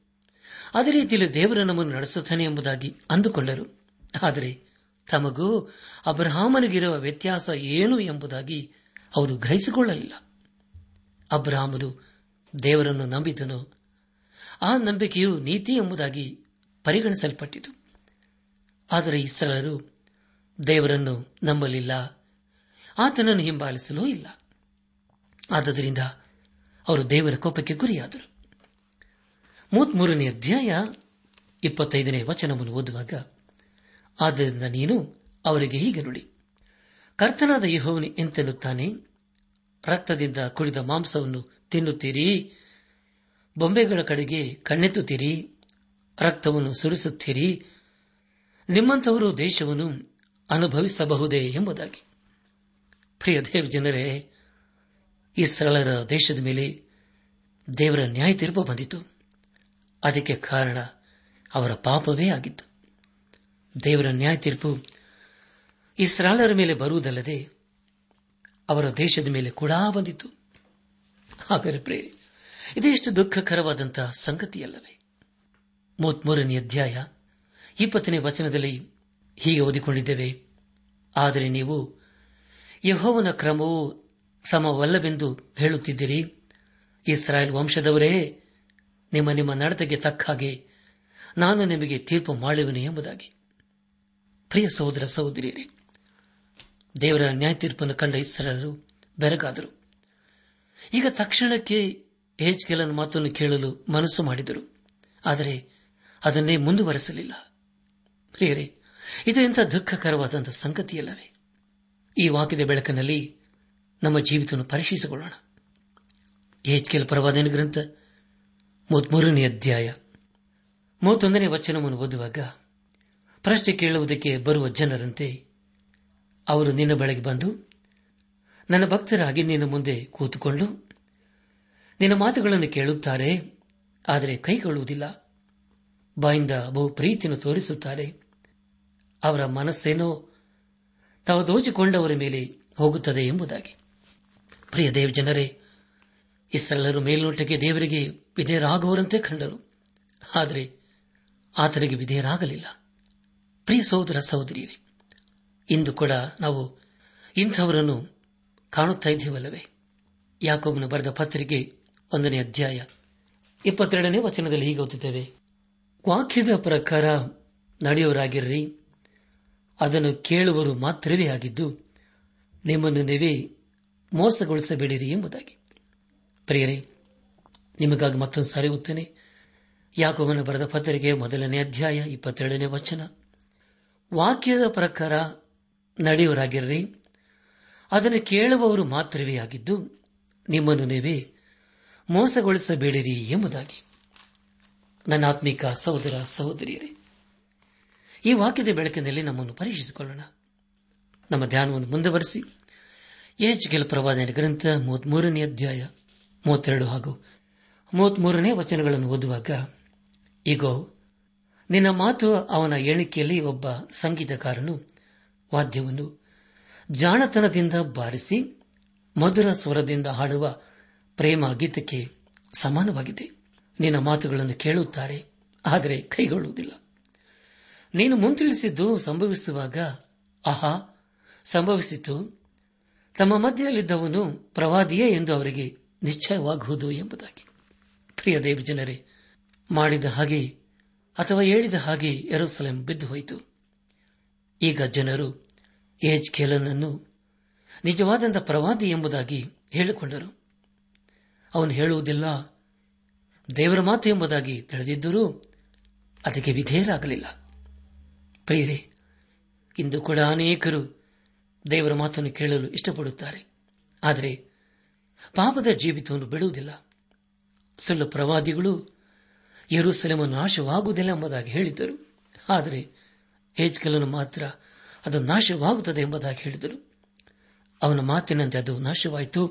ಅದೇ ರೀತಿಯಲ್ಲಿ ದೇವರ ನಮ್ಮನ್ನು ನಡೆಸುತ್ತಾನೆ ಎಂಬುದಾಗಿ ಅಂದುಕೊಂಡರು. ಆದರೆ ತಮಗೂ ಅಬ್ರಹಾಮನಿಗಿರುವ ವ್ಯತ್ಯಾಸ ಏನು ಎಂಬುದಾಗಿ ಅವರು ಗ್ರಹಿಸಿಕೊಳ್ಳಲಿಲ್ಲ. ಅಬ್ರಹಾಮನು ದೇವರನ್ನು ನಂಬಿದನು. ಆ ನಂಬಿಕೆಯು ನೀತಿ ಎಂಬುದಾಗಿ ಪರಿಗಣಿಸಲ್ಪಟ್ಟಿತು. ಆದರೆ ಇಸ್ರಾಲರು ದೇವರನ್ನು ನಂಬಲಿಲ್ಲ. ಆತನನ್ನು ಹಿಂಬಾಲಿಸಲೂ ಇಲ್ಲ. ಆದ್ದರಿಂದ ಅವರು ದೇವರ ಕೋಪಕ್ಕೆ ಗುರಿಯಾದರು. ಮೂವತ್ಮೂರನೇ ಅಧ್ಯಾಯ ಇಪ್ಪತ್ತೈದನೇ ವಚನವನ್ನು ಓದುವಾಗ, ಆದ್ದರಿಂದ ನೀನು ಅವರಿಗೆ ಹೀಗೆ ನುಡಿ. ಕರ್ತನಾದ ಯಹೋವನು ಎಂತೆನ್ನುತ್ತಾನೆ? ರಕ್ತದಿಂದ ಕುಡಿದ ಮಾಂಸವನ್ನು ತಿನ್ನುತ್ತೀರಿ? ಬೊಂಬೆಗಳ ಕಡೆಗೆ ಕಣ್ಣೆತ್ತುತ್ತೀರಿ? ರಕ್ತವನ್ನು ಸುರಿಸುತ್ತೀರಿ? ನಿಮ್ಮಂಥವರು ದೇಶವನ್ನು ಅನುಭವಿಸಬಹುದೇ ಎಂಬುದಾಗಿ. ಪ್ರಿಯ ದೇವ್ ಜನರೇ ಈ ಸರಳರ ದೇಶದ ಮೇಲೆ ದೇವರ ನ್ಯಾಯ ತೀರ್ಪು ಬಂದಿತು. ಅದಕ್ಕೆ ಕಾರಣ ಅವರ ಪಾಪವೇ ಆಗಿತ್ತು. ದೇವರ ನ್ಯಾಯ ತೀರ್ಪು ಇಸ್ರಾಲರ ಮೇಲೆ ಬರುವುದಲ್ಲದೆ ಅವರ ದೇಶದ ಮೇಲೆ ಕೂಡ ಬಂದಿತು ಹಾಗಾದರೆ ಪ್ರೇರಿ ಇದೆಷ್ಟು ದುಃಖಕರವಾದಂತಹ ಸಂಗತಿಯಲ್ಲವೇ? ಮೂವತ್ಮೂರನೇ ಅಧ್ಯಾಯ, ಇಪ್ಪತ್ತನೇ ವಚನದಲ್ಲಿ ಹೀಗೆ ಓದಿಕೊಂಡಿದ್ದೇವೆ. ಆದರೆ ನೀವು ಯಹೋವನ ಕ್ರಮವು ಸಮವಲ್ಲವೆಂದು ಹೇಳುತ್ತಿದ್ದೀರಿ. ಇಸ್ರಾಯೇಲ್ ವಂಶದವರೇ, ನಿಮ್ಮ ನಿಮ್ಮ ನಡತೆಗೆ ತಕ್ಕ ಹಾಗೆ ನಾನು ನಿಮಗೆ ತೀರ್ಪು ಮಾಡುವೆನು ಎಂಬುದಾಗಿ. ಪ್ರಿಯ ಸಹೋದರ ಸಹೋದರಿಯರೇ, ದೇವರ ನ್ಯಾಯ ತೀರ್ಪನ್ನು ಕಂಡ ಇಸ್ರಾಯರು ಬೆರಗಾದರು. ಈಗ ತಕ್ಷಣಕ್ಕೆ ಹೆಚ್ ಕೆಲನ ಮಾತನ್ನು ಕೇಳಲು ಮನಸ್ಸು ಮಾಡಿದರು. ಆದರೆ ಅದನ್ನೇ ಮುಂದುವರೆಸಲಿಲ್ಲ. ಪ್ರಿಯರೇ ಇದು ಎಂಥ ದುಃಖಕರವಾದಂಥ ಸಂಗತಿಯಲ್ಲವೇ? ಈ ವಾಕ್ಯದ ಬೆಳಕಿನಲ್ಲಿ ನಮ್ಮ ಜೀವಿತವನ್ನು ಪರೀಕ್ಷಿಸಿಕೊಳ್ಳೋಣ. ಹೇಜ್ಕೆಲ್ ಪ್ರವಾದನ ಗ್ರಂಥ ಮೂವತ್ಮೂರನೇ ಅಧ್ಯಾಯ ಮೂವತ್ತೊಂದನೇ ವಚನವನ್ನು ಓದುವಾಗ ಪ್ರಶ್ನೆ ಕೇಳುವುದಕ್ಕೆ ಬರುವ ಜನರಂತೆ ಅವರು ನಿನ್ನ ಬಳಿಗೆ ಬಂದು, ನನ್ನ ಭಕ್ತರಾಗಿ ನಿನ್ನ ಮುಂದೆ ಕೂತುಕೊಂಡು ನಿನ್ನ ಮಾತುಗಳನ್ನು ಕೇಳುತ್ತಾರೆ, ಆದರೆ ಕೈಗೊಳ್ಳುವುದಿಲ್ಲ. ಬಾಯಿಂದ ಬಹು ಪ್ರೀತಿಯನ್ನು ತೋರಿಸುತ್ತಾರೆ. ಅವರ ಮನಸ್ಸೇನೋ ತಾವು ದೋಚಿಕೊಂಡವರ ಮೇಲೆ ಹೋಗುತ್ತದೆ ಎಂಬುದಾಗಿ. ಪ್ರಿಯ ದೇವ್ ಜನರೇ ಇಸ್ರೆಲ್ಲರೂ ಮೇಲ್ನೋಟಕ್ಕೆ ದೇವರಿಗೆ ವಿಧೇಯರಾಗುವರಂತೆ ಕಂಡರು. ಆದರೆ ಆತನಿಗೆ ವಿಧೇಯರಾಗಲಿಲ್ಲ. ಪ್ರಿಯ ಸಹೋದರ ಸಹೋದರಿಯರೇ, ಇಂದು ಕೂಡ ನಾವು ಇಂಥವರನ್ನು ಕಾಣುತ್ತಾ ಇದ್ದೇವಲ್ಲವೇ? ಯಾಕೋಬನು ಬರೆದ ಪತ್ರಿಕೆ ಒಂದನೇ ಅಧ್ಯಾಯ ಇಪ್ಪತ್ತೆರಡನೇ ವಚನದಲ್ಲಿ ಹೀಗೆ ಓದುತ್ತೇವೆ, ವಾಕ್ಯದ ಪ್ರಕಾರ ನಡೆಯುವರಾಗಿರ್ರಿ ಅದನ್ನು ಕೇಳುವರು ಮಾತ್ರವೇ ಆಗಿದ್ದು, ನಿಮ್ಮನ್ನು ನೀವೇ ಮೋಸಗೊಳಿಸಬೇಡಿರಿ ಎಂಬುದಾಗಿ. ಪ್ರಿಯರೇ, ನಿಮಗಾಗಿ ಮತ್ತೊಂದು ಸಾರಿ ಓದ್ತೇನೆ ಯಾಕೋವನ್ನು ಬರೆದ ಪತ್ರಿಕೆ ಮೊದಲನೇ ಅಧ್ಯಾಯ ಇಪ್ಪತ್ತೆರಡನೇ ವಚನ. ವಾಕ್ಯದ ಪ್ರಕಾರ ನಡೆಯುವರಾಗಿರ್ರಿ. ಅದನ್ನು ಕೇಳುವವರು ಮಾತ್ರವೇ ಆಗಿದ್ದು, ನಿಮ್ಮನ್ನು ನೀವೇ ಮೋಸಗೊಳಿಸಬೇಡಿರಿ ಎಂಬುದಾಗಿ. ನನ್ನ ಆತ್ಮಿಕ ಸಹೋದರ ಸಹೋದರಿಯರೇ ಈ ವಾಕ್ಯದ ಬೆಳಕಿನಲ್ಲಿ ನಮ್ಮನ್ನು ಪರೀಕ್ಷಿಸಿಕೊಳ್ಳೋಣ. ನಮ್ಮ ಧ್ಯಾನವನ್ನು ಮುಂದುವರೆಸಿ. ಗೆಲ್ ಪ್ರವಾದನೆ ಗ್ರಂಥ ಮೂವತ್ಮೂರನೇ ಅಧ್ಯಾಯ ಮೂವತ್ತೆರಡು ಹಾಗೂ ಮೂವತ್ಮೂರನೇ ವಚನಗಳನ್ನು ಓದುವಾಗ ಈಗೋ ನಿನ್ನ ಮಾತು ಅವನ ಎಣಿಕೆಯಲ್ಲಿ ಒಬ್ಬ ಸಂಗೀತಕಾರನು ವಾದ್ಯವನ್ನು ಜಾಣತನದಿಂದ ಬಾರಿಸಿ ಮಧುರ ಸ್ವರದಿಂದ ಹಾಡುವ ಪ್ರೇಮ ಗೀತಕ್ಕೆ ಸಮಾನವಾಗಿದೆ. ನಿನ್ನ ಮಾತುಗಳನ್ನು ಕೇಳುತ್ತಾರೆ, ಆದರೆ ಕೈಗೊಳ್ಳುವುದಿಲ್ಲ. ನೀನು ಮುಂತಿಳಿಸಿದ್ದು ಸಂಭವಿಸುವಾಗ, ಆಹಾ, ಸಂಭವಿಸಿತು. ತಮ್ಮ ಮಧ್ಯದಲ್ಲಿದ್ದವನು ಪ್ರವಾದಿಯೇ ಎಂದು ಅವರಿಗೆ ನಿಶ್ಚಯವಾಗುವುದು ಎಂಬುದಾಗಿ. ಪ್ರಿಯ ದೇವ ಜನರೇ ಮಾಡಿದ ಹಾಗೆ ಅಥವಾ ಹೇಳಿದ ಹಾಗೆ ಎರಸಲೆಂ ಬಿದ್ದು ಹೋಯಿತು. ಈಗ ಜನರು ಏಜ್ ಖೇಲನನ್ನು ನಿಜವಾದಂಥ ಪ್ರವಾದಿ ಎಂಬುದಾಗಿ ಹೇಳಿಕೊಂಡರು. ಅವನು ಹೇಳುವುದಿಲ್ಲ, ದೇವರ ಮಾತು ಎಂಬುದಾಗಿ ತಿಳಿದಿದ್ದರೂ ಅದಕ್ಕೆ ವಿಧೇಯರಾಗಲಿಲ್ಲ. ಪ್ರಿಯರೇ ಇಂದು ಕೂಡ ಅನೇಕರು ದೇವರ ಮಾತನ್ನು ಕೇಳಲು ಇಷ್ಟಪಡುತ್ತಾರೆ. ಆದರೆ ಪಾಪದ ಜೀವಿತವನ್ನು ಬಿಡುವುದಿಲ್ಲ. ಸುಳ್ಳು ಪ್ರವಾದಿಗಳು ಯರುಸಲೆಮ ನಾಶವಾಗುವುದಿಲ್ಲ ಎಂಬುದಾಗಿ ಹೇಳಿದರು. ಆದರೆ ಹೇಜ್ಕಲನು ಮಾತ್ರ ಅದು ನಾಶವಾಗುತ್ತದೆ ಎಂಬುದಾಗಿ ಹೇಳಿದರು. ಅವನ ಮಾತಿನಂತೆ ಅದು ನಾಶವಾಯಿತು.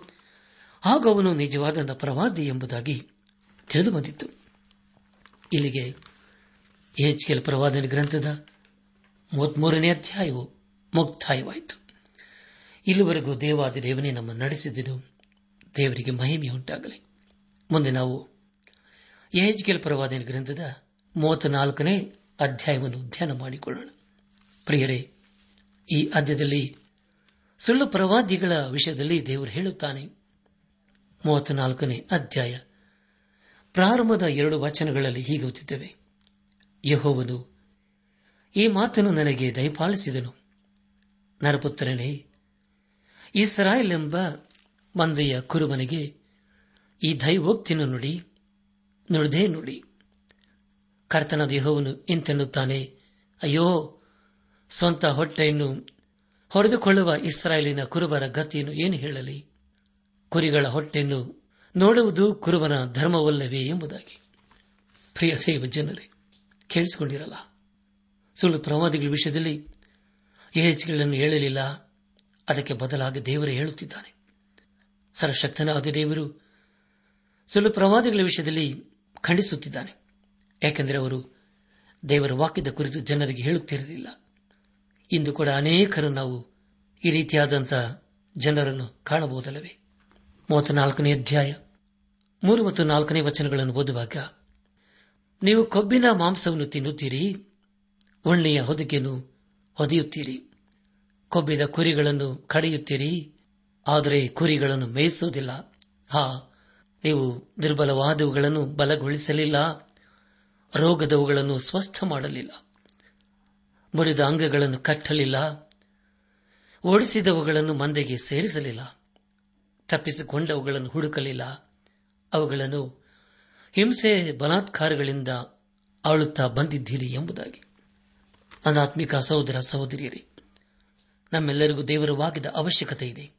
ಹಾಗೂ ಅವನು ನಿಜವಾದ ಪ್ರವಾದಿ ಎಂಬುದಾಗಿ ತಿಳಿದು ಬಂದಿತ್ತು ಇಲ್ಲಿಗೆ ಎಚ್ಕೆಲ್ ಪ್ರವಾದನ ಗ್ರಂಥದ ಮೂವತ್ಮೂರನೇ ಅಧ್ಯಾಯವು ಮುಕ್ತಾಯವಾಯಿತು. ಇಲ್ಲಿವರೆಗೂ ದೇವಾದಿ ದೇವನೇ ನಮ್ಮ ನಡೆಸಿದನು. ದೇವರಿಗೆ ಮಹಿಮೆಯುಂಟಾಗಲಿ ಮುಂದೆ ನಾವು ಎಚ್ಕೆಲ್ ಪರವಾದ ಗ್ರಂಥದ ಮೂವತ್ನಾಲ್ಕನೇ ಅಧ್ಯಾಯವನ್ನು ಧ್ಯಾನ ಮಾಡಿಕೊಳ್ಳೋಣ. ಪ್ರಿಯರೇ, ಈ ಅಧ್ಯದಲ್ಲಿ ಸುಳ್ಳು ಪ್ರವಾದಿಗಳ ವಿಷಯದಲ್ಲಿ ದೇವರು ಹೇಳುತ್ತಾನೆ. ಮೂವತ್ನಾಲ್ಕನೇ ಅಧ್ಯಾಯ ಪ್ರಾರಂಭದ ಎರಡು ವಚನಗಳಲ್ಲಿ ಹೀಗೆ ಗೊತ್ತಿದ್ದೇವೆ ಯಹೋವನು ಈ ಮಾತನ್ನು ನನಗೆ ದಯಪಾಲಿಸಿದನು. ನರಪುತ್ರನೇ ಇಸ್ರಾಯೇಲ್ ಎಂಬ ಮಂದೆಯ ಕುರುಬನಿಗೆ ಈ ದೈವೋಕ್ತಿನ ನುಡಿ, ನುಡಿದೇ ನುಡಿ. ಕರ್ತನ ದೇಹವನ್ನು ಇಂತೆನ್ನುತ್ತಾನೆ, ಅಯ್ಯೋ, ಸ್ವಂತ ಹೊಟ್ಟೆಯನ್ನು ಹೊರೆದುಕೊಳ್ಳುವ ಇಸ್ರಾಯೇಲಿನ ಕುರುಬರ ಗತಿಯನ್ನು ಏನು ಹೇಳಲಿ? ಕುರಿಗಳ ಹೊಟ್ಟೆಯನ್ನು ನೋಡುವುದು ಕುರುಬನ ಧರ್ಮವಲ್ಲವೇ ಎಂಬುದಾಗಿ. ಪ್ರಿಯ ದೈವ ಜನರೇ ಕೇಳಿಸಿಕೊಂಡಿರಲ್ಲ ಸುಳ್ಳು ಪ್ರವಾದಿಗಳ ವಿಷಯದಲ್ಲಿ ಯಹೆಚ್ಗಳನ್ನು ಹೇಳಲಿಲ್ಲ. ಅದಕ್ಕೆ ಬದಲಾಗಿ ದೇವರೇ ಹೇಳುತ್ತಿದ್ದಾನೆ. ಸರ್ವಶಕ್ತನಾದ ದೇವರು ಸುಳ್ಳು ಪ್ರವಾದಿಗಳ ವಿಷಯದಲ್ಲಿ ಖಂಡಿಸುತ್ತಿದ್ದಾನೆ. ಯಾಕೆಂದರೆ ಅವರು ದೇವರ ವಾಕ್ಯದ ಕುರಿತು ಜನರಿಗೆ ಹೇಳುತ್ತಿರಲಿಲ್ಲ. ಇಂದು ಕೂಡ ಅನೇಕರು ನಾವು ಈ ರೀತಿಯಾದಂತಹ ಜನರನ್ನು ಕಾಣಬಹುದಲ್ಲವೇ? ಮೂವತ್ನಾಲ್ಕನೇ ಅಧ್ಯಾಯ ಮೂರು ಮತ್ತು ನಾಲ್ಕನೇ ವಚನಗಳನ್ನು ಓದುವಾಗ, ನೀವು ಕೊಬ್ಬಿನ ಮಾಂಸವನ್ನು ತಿನ್ನುತ್ತೀರಿ ಉಣ್ಣೆಯ ಹೊದಿಕೆಯನ್ನು ಹೊದೆಯುತ್ತೀರಿ. ಕೊಬ್ಬಿದ ಕುರಿಗಳನ್ನು ಕಡಿಯುತ್ತೀರಿ. ಆದರೆ ಕುರಿಗಳನ್ನು ಮೇಯಿಸುವುದಿಲ್ಲ. ಹಾ, ನೀವು ದುರ್ಬಲವಾದವುಗಳನ್ನು ಬಲಗೊಳಿಸಲಿಲ್ಲ. ರೋಗದವುಗಳನ್ನು ಸ್ವಸ್ಥ ಮಾಡಲಿಲ್ಲ. ಮುರಿದ ಅಂಗಗಳನ್ನು ಕಟ್ಟಲಿಲ್ಲ. ಓಡಿಸಿದವುಗಳನ್ನು ಮಂದೆಗೆ ಸೇರಿಸಲಿಲ್ಲ. ತಪ್ಪಿಸಿಕೊಂಡವುಗಳನ್ನು ಹುಡುಕಲಿಲ್ಲ. ಅವುಗಳನ್ನು ಹಿಂಸೆ ಬಲಾತ್ಕಾರಗಳಿಂದ ಆಳುತ್ತಾ ಬಂದಿದ್ದೀರಿ ಎಂಬುದಾಗಿ. ಅನಾತ್ಮಿಕ ಸಹೋದರ ಸಹೋದರಿಯರೇ, ನಮ್ಮೆಲ್ಲರಿಗೂ ದೇವರ ವಾಕ್ಯದ ಅವಶ್ಯಕತೆ ಇದೆ.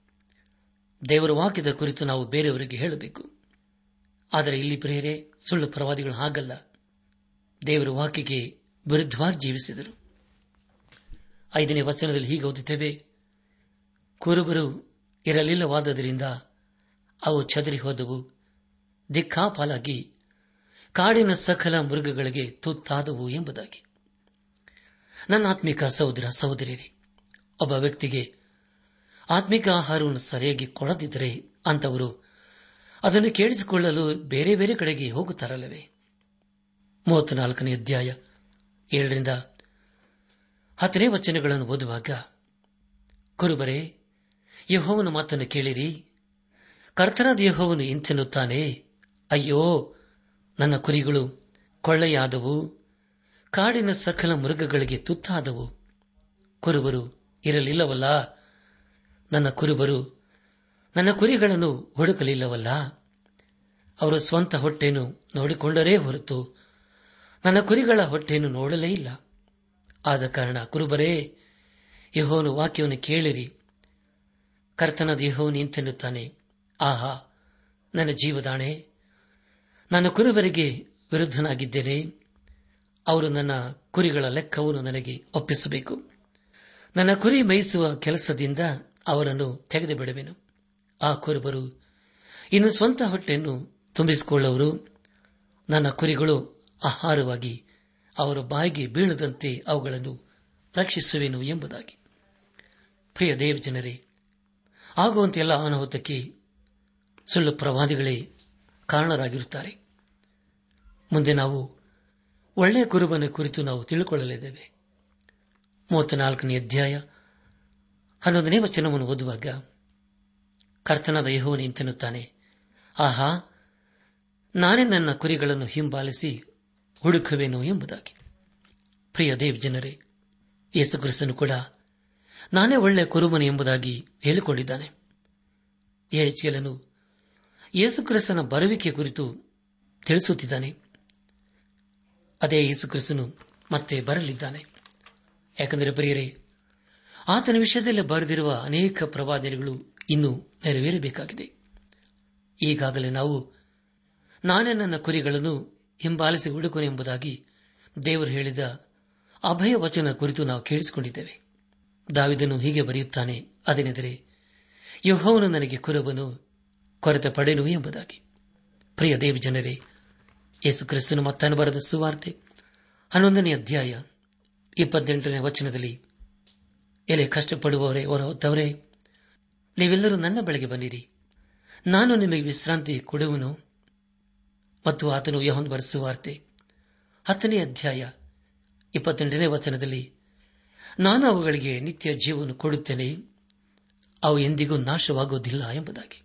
ದೇವರ ವಾಕ್ಯದ ಕುರಿತು ನಾವು ಬೇರೆಯವರಿಗೆ ಹೇಳಬೇಕು. ಆದರೆ ಇಲ್ಲಿ ಪ್ರೇರೆ ಸುಳ್ಳು ಪ್ರವಾದಿಗಳು ಹಾಗಲ್ಲ. ದೇವರ ವಾಕ್ಯಕ್ಕೆ ವಿರುದ್ಧವಾಗಿ ಜೀವಿಸಿದರು. ಐದನೇ ವಚನದಲ್ಲಿ ಹೀಗೆ ಓದುತ್ತೇವೆ, ಕುರುಬರು ಇರಲಿಲ್ಲವಾದದರಿಂದ ಅವು ಚದರಿ ಹೋದವು, ದಿಕ್ಕಾಪಾಲಾಗಿ ಕಾಡಿನ ಸಕಲ ಮೃಗಗಳಿಗೆ ತುತ್ತಾದವು ಎಂಬುದಾಗಿ. ನನ್ನ ಆತ್ಮಿಕ ಸಹೋದರ ಸಹೋದರಿಯರೇ, ಒಬ್ಬ ವ್ಯಕ್ತಿಗೆ ಆತ್ಮಿಕ ಆಹಾರವನ್ನು ಸರಿಯಾಗಿ ಕೊಡದಿದ್ದರೆ ಅಂತವರು ಅದನ್ನು ಕೇಳಿಸಿಕೊಳ್ಳಲು ಬೇರೆ ಬೇರೆ ಕಡೆಗೆ ಹೋಗುತ್ತಾರಲ್ಲವೇ? ಮೂವತ್ನಾಲ್ಕನೇ ಅಧ್ಯಾಯ ಏಳರಿಂದ ಹತ್ತನೇ ವಚನಗಳನ್ನು ಓದುವಾಗ ಕುರುಬರೇ ಯಹೋವನ ಮಾತನ್ನು ಕೇಳಿರಿ, ಕರ್ತನಾದ ಯಹೋವನು ಇಂತೆನ್ನುತ್ತಾನೆ, ಅಯ್ಯೋ, ನನ್ನ ಕುರಿಗಳು ಕೊಳ್ಳೆಯಾದವು ಕಾಡಿನ ಸಕಲ ಮೃಗಗಳಿಗೆ ತುತ್ತಾದವು. ಕುರುಬರು, ಇರಲಿಲ್ಲವಲ್ಲ? ನನ್ನ ಕುರುಬರು, ನನ್ನ ಕುರಿಗಳನ್ನು ಹುಡುಕಲಿಲ್ಲವಲ್ಲ? ಅವರು ಸ್ವಂತ ಹೊಟ್ಟೆಯನ್ನು ನೋಡಿಕೊಂಡರೇ ಹೊರತು ನನ್ನ ಕುರಿಗಳ ಹೊಟ್ಟೆಯನ್ನು ನೋಡಲೇ ಇಲ್ಲ. ಆದ ಕಾರಣ ಕುರುಬರೇ ಯಹೋನು ವಾಕ್ಯವನ್ನು ಕೇಳಿರಿ. ಕರ್ತನ ದೇಹವು ನಿಂತೆನ್ನುತ್ತಾನೆ ಆಹಾ, ನನ್ನ ಜೀವದಾಣೆ, ನನ್ನ ಕುರುಬರಿಗೆ ವಿರುದ್ಧನಾಗಿದ್ದೇನೆ. ಅವರು ನನ್ನ ಕುರಿಗಳ ಲೆಕ್ಕವನ್ನು ನನಗೆ ಒಪ್ಪಿಸಬೇಕು. ನನ್ನ ಕುರಿ ಮೇಯಿಸುವ ಕೆಲಸದಿಂದ ಅವರನ್ನು ತೆಗೆದು ಬಿಡುವೆನು ಆ ಕುರುಬರು ಇನ್ನು ಸ್ವಂತ ಹೊಟ್ಟೆಯನ್ನು ತುಂಬಿಸಿಕೊಳ್ಳುವರು. ನನ್ನ ಕುರಿಗಳು ಆಹಾರವಾಗಿ ಅವರ ಬಾಯಿಗೆ ಬೀಳದಂತೆ ಅವುಗಳನ್ನು ರಕ್ಷಿಸುವೆನು ಎಂಬುದಾಗಿ. ಪ್ರಿಯ ದೇವ ಜನರೇ ಆಗುವಂತೆಲ್ಲ ಅನಾಹುತಕ್ಕೆ ಸುಳ್ಳು ಪ್ರವಾದಿಗಳೇ ಕಾರಣರಾಗಿರುತ್ತಾರೆ. ಮುಂದೆ ನಾವು ಒಳ್ಳೆಯ ಕುರುಬನ ಕುರಿತು ನಾವು ತಿಳಿದುಕೊಳ್ಳಲಿದ್ದೇವೆ ಮೂವತ್ನಾಲ್ಕನೇ ಅಧ್ಯಾಯ ಹನ್ನೊಂದನೇ ವಚನವನ್ನು ಓದುವಾಗ ಕರ್ತನಾದ ಯಹೋವನು ಇಂತೆನ್ನುತ್ತಾನೆ, ಆಹಾ, ನಾನೇ ನನ್ನ ಕುರಿಗಳನ್ನು ಹಿಂಬಾಲಿಸಿ ಹುಡುಕುವೆನು ಎಂಬುದಾಗಿ. ಪ್ರಿಯ ದೇವ್ ಜನರೇ ಯೇಸುಕ್ರಿಸ್ತನು ಕೂಡ ನಾನೇ ಒಳ್ಳೆಯ ಕುರುಬನು ಎಂಬುದಾಗಿ ಹೇಳಿಕೊಂಡಿದ್ದಾನೆ. ಯೇಚೇಲನು ಯೇಸುಕ್ರಿಸ್ತನ ಬರುವಿಕೆ ಕುರಿತು ತಿಳಿಸುತ್ತಿದ್ದಾನೆ. ಅದೇ ಯೇಸುಕ್ರಿಸ್ತನು ಮತ್ತೆ ಬರಲಿದ್ದಾನೆ. ಯಾಕೆಂದರೆ ಪ್ರಿಯರೇ, ಆತನ ವಿಷಯದಲ್ಲಿ ಬರೆದಿರುವ ಅನೇಕ ಪ್ರವಾದನೆಗಳು ಇನ್ನೂ ನೆರವೇರಬೇಕಾಗಿದೆ. ಈಗಾಗಲೇ ನಾವು ನಾನೇ ನನ್ನ ಕುರಿಗಳನ್ನು ಹಿಂಬಾಲಿಸಿ ಹುಡುಕನು ಎಂಬುದಾಗಿ ದೇವರು ಹೇಳಿದ ಅಭಯ ವಚನ ಕುರಿತು ನಾವು ಕೇಳಿಸಿಕೊಂಡಿದ್ದೇವೆ. ದಾವಿದನು ಹೀಗೆ ಬರೆಯುತ್ತಾನೆ, ಅದೇನೆಂದರೆ, ಯಹೋವನು ನನಗೆ ಕುರುಬನು, ಕೊರತೆ ಪಡೆನು ಎಂಬುದಾಗಿ. ಪ್ರಿಯ ದೇವ ಜನರೇ ಯೇಸು ಕ್ರಿಸ್ತನು ಮತ್ತನು ಬರೆದ ಸುವಾರ್ತೆ. ಹನ್ನೊಂದನೇ ಅಧ್ಯಾಯ, ಇಪ್ಪತ್ತೆಂಟನೇ ವಚನದಲ್ಲಿ, ಎಲೆ ಕಷ್ಟಪಡುವವರೇ ಹೊರ ಹೊತ್ತವರೇ ನೀವೆಲ್ಲರೂ ನನ್ನ ಬಳಿಗೆ ಬನ್ನಿರಿ. ನಾನು ನಿಮಗೆ ವಿಶ್ರಾಂತಿ ಕೊಡುವನು. ಮತ್ತು ಆತನು ಯಹೊಂದ್ ಬರೆಸುವಾರ್ತೆ ಹತ್ತನೇ ಅಧ್ಯಾಯ, ಇಪ್ಪತ್ತೆಂಟನೇ ವಚನದಲ್ಲಿ, ನಾನು ಅವುಗಳಿಗೆ ನಿತ್ಯ ಜೀವನ ಕೊಡುತ್ತೇನೆ. ಅವು ಎಂದಿಗೂ ನಾಶವಾಗುವುದಿಲ್ಲ ಎಂಬುದಾಗಿ.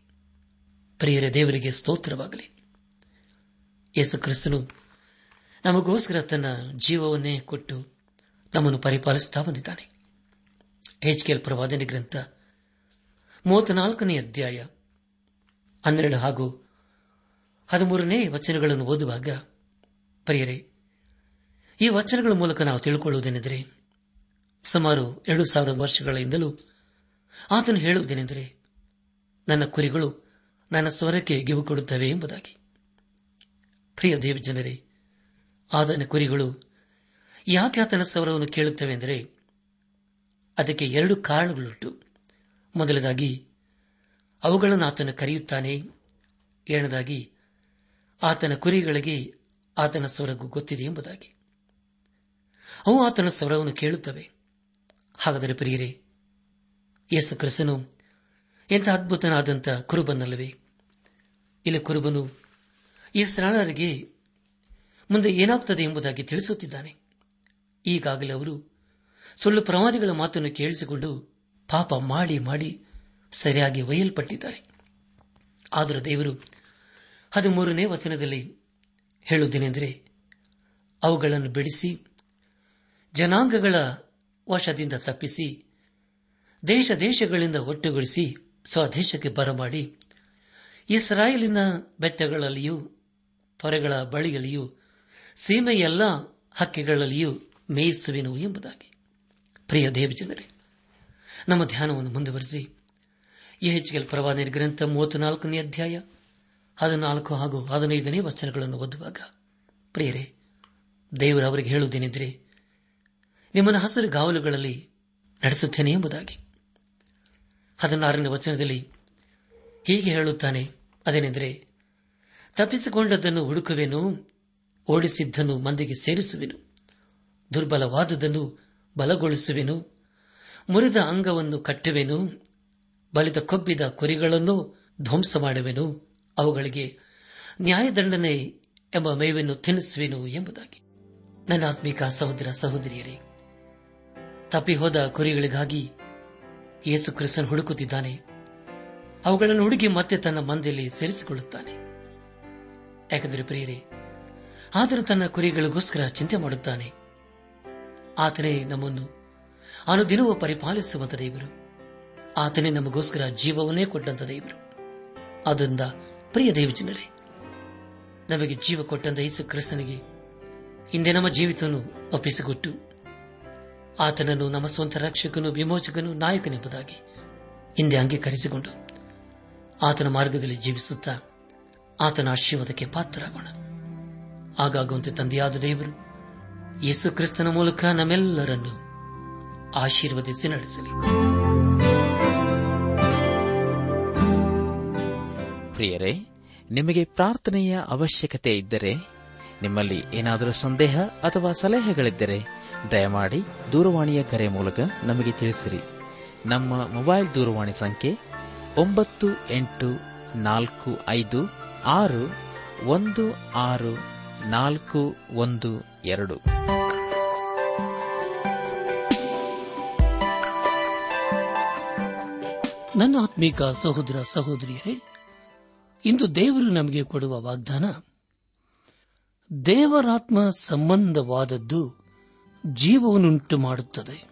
ಪ್ರಿಯರ, ದೇವರಿಗೆ ಸ್ತೋತ್ರವಾಗಲಿ. ಯೇಸು ಕ್ರಿಸ್ತನು ನಮಗೋಸ್ಕರ ತನ್ನ ಜೀವವನ್ನೇ ಕೊಟ್ಟು ನಮ್ಮನ್ನು ಪರಿಪಾಲಿಸುತ್ತಾ ಬಂದಿದ್ದಾನೆ. ಎಚ್ಕೆಲ್ ಪ್ರವಾದನೆ ಗ್ರಂಥ ಮೂವತ್ನಾಲ್ಕನೇ ಅಧ್ಯಾಯ ಹನ್ನೆರಡು ಹಾಗೂ ಹದಿಮೂರನೇ ವಚನಗಳನ್ನು ಓದುವಾಗ, ಪ್ರಿಯರೇ, ಈ ವಚನಗಳ ಮೂಲಕ ನಾವು ತಿಳ್ಕೊಳ್ಳುವುದೇನೆಂದರೆ, ಸುಮಾರು ಎರಡು ಸಾವಿರ ವರ್ಷಗಳಿಂದಲೂ ಆತನು ಹೇಳುವುದೇನೆಂದರೆ, ನನ್ನ ಕುರಿಗಳು ನನ್ನ ಸ್ವರಕ್ಕೆ ಗಿವು ಕೊಡುತ್ತವೆ ಎಂಬುದಾಗಿ. ಪ್ರಿಯ ದೇವ ಜನರೇ, ಆತನ ಕುರಿಗಳು ಯಾಕೆ ಆತನ ಸ್ವರವನ್ನು ಕೇಳುತ್ತವೆ ಎಂದರೆ, ಅದಕ್ಕೆ ಎರಡು ಕಾರಣಗಳುಂಟು. ಮೊದಲದಾಗಿ, ಅವುಗಳನ್ನು ಆತನ ಕರೆಯುತ್ತಾನೆ. ಎರಡನೇದಾಗಿ, ಆತನ ಕುರಿಗಳಿಗೆ ಆತನ ಸ್ವರಗೂ ಗೊತ್ತಿದೆ ಎಂಬುದಾಗಿ. ಅವು ಆತನ ಸ್ವರವನ್ನು ಕೇಳುತ್ತವೆ. ಹಾಗಾದರೆ ಪ್ರಿಯರೇ, ಯೇಸು ಕ್ರಿಸ್ತನು ಎಂಥ ಅದ್ಭುತನಾದಂಥ ಕುರುಬನಲ್ಲವೇ? ಇಲ್ಲಿ ಕುರುಬನು ಈ ಮುಂದೆ ಏನಾಗುತ್ತದೆ ಎಂಬುದಾಗಿ ತಿಳಿಸುತ್ತಿದ್ದಾನೆ. ಈಗಾಗಲೇ ಅವರು ಸುಳ್ಳು ಪ್ರವಾದಿಗಳ ಮಾತನ್ನು ಕೇಳಿಸಿಕೊಂಡು ಪಾಪ ಮಾಡಿ ಮಾಡಿ ಸರಿಯಾಗಿ ಒಯ್ಯಲ್ಪಟ್ಟಿದ್ದಾರೆ. ಆದರೆ ದೇವರು ಹದಿಮೂರನೇ ವಚನದಲ್ಲಿ ಹೇಳುವುದೇನೆಂದರೆ, ಅವುಗಳನ್ನು ಬಿಡಿಸಿ ಜನಾಂಗಗಳ ವಶದಿಂದ ತಪ್ಪಿಸಿ ದೇಶ ದೇಶಗಳಿಂದ ಒಟ್ಟುಗೂಡಿಸಿ ಸ್ವದೇಶಕ್ಕೆ ಬರಮಾಡಿ ಇಸ್ರಾಯೇಲಿನ ಬೆಟ್ಟಗಳಲ್ಲಿಯೂ ತೊರೆಗಳ ಬಳಿಯಲ್ಲಿಯೂ, ಸೀಮೆಯೆಲ್ಲ ಹಕ್ಕಿಗಳಲ್ಲಿಯೂ ಮೇಯಿಸುವೆನು ಎಂಬುದಾಗಿ. ಪ್ರಿಯ ದೇವಜನರೇ, ನಮ್ಮ ಧ್ಯಾನವನ್ನು ಮುಂದುವರೆಸಿ. ಎಚ್ಕೆಲ್ ಪ್ರವಾದನೆ ಗ್ರಂಥ ಮೂವತ್ನಾಲ್ಕನೇ ಅಧ್ಯಾಯ ಹದಿನಾಲ್ಕು ಹಾಗೂ ಹದಿನೈದನೇ ವಚನಗಳನ್ನು ಓದುವಾಗ, ಪ್ರಿಯರೇ, ದೇವರು ಅವರಿಗೆ ಹೇಳುವುದೇನೆಂದರೆ, ನಿಮ್ಮನ್ನು ಹಸಿರು ಗಾವಲುಗಳಲ್ಲಿ ನಡೆಸುತ್ತೇನೆ ಎಂಬುದಾಗಿ. ಹದಿನಾರನೇ ವಚನದಲ್ಲಿ ಹೀಗೆ ಹೇಳುತ್ತಾನೆ, ಅದೇನೆಂದರೆ ತಪ್ಪಿಸಿಕೊಂಡದ್ದನ್ನು ಹುಡುಕುವೆನು, ಓಡಿಸಿದ್ದನ್ನು ಮಂದಿಗೆ ಸೇರಿಸುವೆನು, ದುರ್ಬಲವಾದುದನ್ನು ಬಲಗೊಳಿಸುವೆನು, ಮುರಿದ ಅಂಗವನ್ನು ಕಟ್ಟುವೆನು ಬಲಿದ ಕೊಬ್ಬಿದ ಕುರಿಗಳನ್ನು ಧ್ವಂಸ ಮಾಡುವೆನು ಅವುಗಳಿಗೆ ನ್ಯಾಯದಂಡನೆ ಎಂಬ ಮೇವನ್ನು ತಿನ್ನಿಸುವೆನು ಎಂಬುದಾಗಿ. ನನ್ನ ಆತ್ಮಿಕ ಸಹೋದರ ಸಹೋದರಿಯರೇ, ತಪ್ಪಿಹೋದ ಕುರಿಗಳಿಗಾಗಿ ಯೇಸು ಕ್ರಿಸ್ತನ್ ಹುಡುಕುತ್ತಿದ್ದಾನೆ. ಅವುಗಳನ್ನು ಹುಡುಗಿ ಮತ್ತೆ ತನ್ನ ಮಂದಿಯಲ್ಲಿ ಸೇರಿಸಿಕೊಳ್ಳುತ್ತಾನೆ. ಯಾಕಂದರೆ ಪ್ರಿಯರೇ, ಆದರೂ ತನ್ನ ಕುರಿಗಳಿಗೋಸ್ಕರ ಚಿಂತೆ ಮಾಡುತ್ತಾನೆ. ಆತನೇ ನಮ್ಮನ್ನು ಅನುದಿನವೂ ಪರಿಪಾಲಿಸುವಂತ ದೇವರು. ಆತನೇ ನಮಗೋಸ್ಕರ ಜೀವವನ್ನೇ ಕೊಟ್ಟಂತ ದೇವರು. ಅದರಿಂದ ಪ್ರಿಯ ದೇವಜನರೇ, ನಮಗೆ ಜೀವ ಕೊಟ್ಟಂತ ಯೇಸು ಕ್ರಿಸ್ತನಿಗೆ ಹಿಂದೆ ನಮ್ಮ ಜೀವಿತವನ್ನು ಒಪ್ಪಿಸಿಕೊಟ್ಟು, ಆತನನ್ನು ನಮ್ಮ ಸ್ವಂತ ರಕ್ಷಕನು, ವಿಮೋಚಕನು, ನಾಯಕನೆಂಬುದಾಗಿ ಹಿಂದೆ ಅಂಗೀಕರಿಸಿಕೊಂಡು, ಆತನ ಮಾರ್ಗದಲ್ಲಿ ಜೀವಿಸುತ್ತಾ ಆತನ ಆಶೀರ್ವಾದಕ್ಕೆ ಪಾತ್ರರಾಗೋಣ. ಆಗಾಗುವಂತೆ ತಂದೆಯಾದ ದೇವರು, ಯೇಸು ಕ್ರಿಸ್ತನ ಮೂಲಕ ನಮ್ಮೆಲ್ಲರನ್ನು ಆಶೀರ್ವದಿಸಿ ನಡೆಸಲಿ. ಪ್ರಿಯರೇ, ನಿಮಗೆ ಪ್ರಾರ್ಥನೆಯ ಅವಶ್ಯಕತೆ ಇದ್ದರೆ, ನಿಮ್ಮಲ್ಲಿ ಏನಾದರೂ ಸಂದೇಹ ಅಥವಾ ಸಲಹೆಗಳಿದ್ದರೆ, ದಯಮಾಡಿ ದೂರವಾಣಿಯ ಕರೆ ಮೂಲಕ ನಮಗೆ ತಿಳಿಸಿರಿ. ನಮ್ಮ ಮೊಬೈಲ್ ದೂರವಾಣಿ ಸಂಖ್ಯೆ ಒಂಬತ್ತು ಎಂಟು ನಾಲ್ಕು ಐದು ಆರು, ಒಂದು, ಆರು, ನಾಲ್ಕು, ಒಂದು, ಎರಡು. ನನ್ನ ಆತ್ಮೀಕ ಸಹೋದರ ಸಹೋದರಿಯರೇ, ಇಂದು ದೇವರು ನಮಗೆ ಕೊಡುವ ವಾಗ್ದಾನ, ದೇವರಾತ್ಮ ಸಂಬಂಧವಾದದ್ದು ಜೀವವನ್ನುಂಟು ಮಾಡುತ್ತದೆ.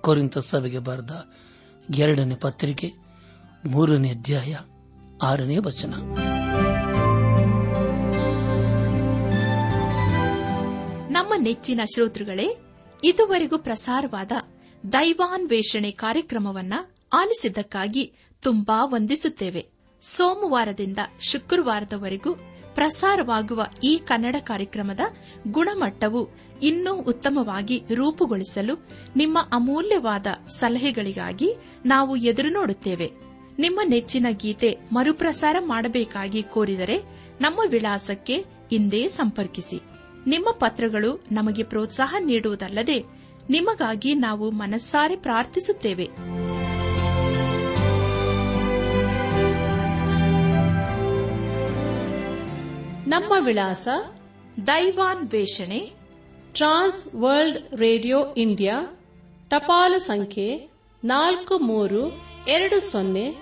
ಕೊರಿಂತ ಸಭೆಗೆ ಬರೆದ ಎರಡನೇ ಪತ್ರಿಕೆ, ಮೂರನೇ ಅಧ್ಯಾಯ. ಆರನೇ ವಚನ. ನಮ್ಮ ನೆಚ್ಚಿನ ಶ್ರೋತೃಗಳೇ, ಇದುವರೆಗೂ ಪ್ರಸಾರವಾದ ದೈವಾನ್ವೇಷಣೆ ಕಾರ್ಯಕ್ರಮವನ್ನ ಆಲಿಸಿದ್ದಕ್ಕಾಗಿ ತುಂಬಾ ವಂದಿಸುತ್ತೇವೆ. ಸೋಮವಾರದಿಂದ ಶುಕ್ರವಾರದವರೆಗೂ ಪ್ರಸಾರವಾಗುವ ಈ ಕನ್ನಡ ಕಾರ್ಯಕ್ರಮದ ಗುಣಮಟ್ಟವು ಇನ್ನೂ ಉತ್ತಮವಾಗಿ ರೂಪುಗೊಳಿಸಲು ನಿಮ್ಮ ಅಮೂಲ್ಯವಾದ ಸಲಹೆಗಳಿಗಾಗಿ ನಾವು ಎದುರು ನೋಡುತ್ತೇವೆ. ನಿಮ್ಮ ನೆಚ್ಚಿನ ಗೀತೆ ಮರುಪ್ರಸಾರ ಮಾಡಬೇಕಾಗಿ ಕೋರಿದರೆ ನಮ್ಮ ವಿಳಾಸಕ್ಕೆ ಇಂದೇ ಸಂಪರ್ಕಿಸಿ. ನಿಮ್ಮ ಪತ್ರಗಳು ನಮಗೆ ಪ್ರೋತ್ಸಾಹ ನೀಡುವುದಲ್ಲದೆ ನಿಮಗಾಗಿ ನಾವು ಮನಸ್ಸಾರೆ ಪ್ರಾರ್ಥಿಸುತ್ತೇವೆ. ನಮ್ಮ ವಿಳಾಸ ದೈವಾನ್ ವೇಷಣೆ, ಟ್ರಾನ್ಸ್ ವರ್ಲ್ಡ್ ರೇಡಿಯೋ ಇಂಡಿಯಾ, ಟಪಾಲು ಸಂಖ್ಯೆ ನಾಲ್ಕು ಮೂರು ಎರಡು ಸೊನ್ನೆ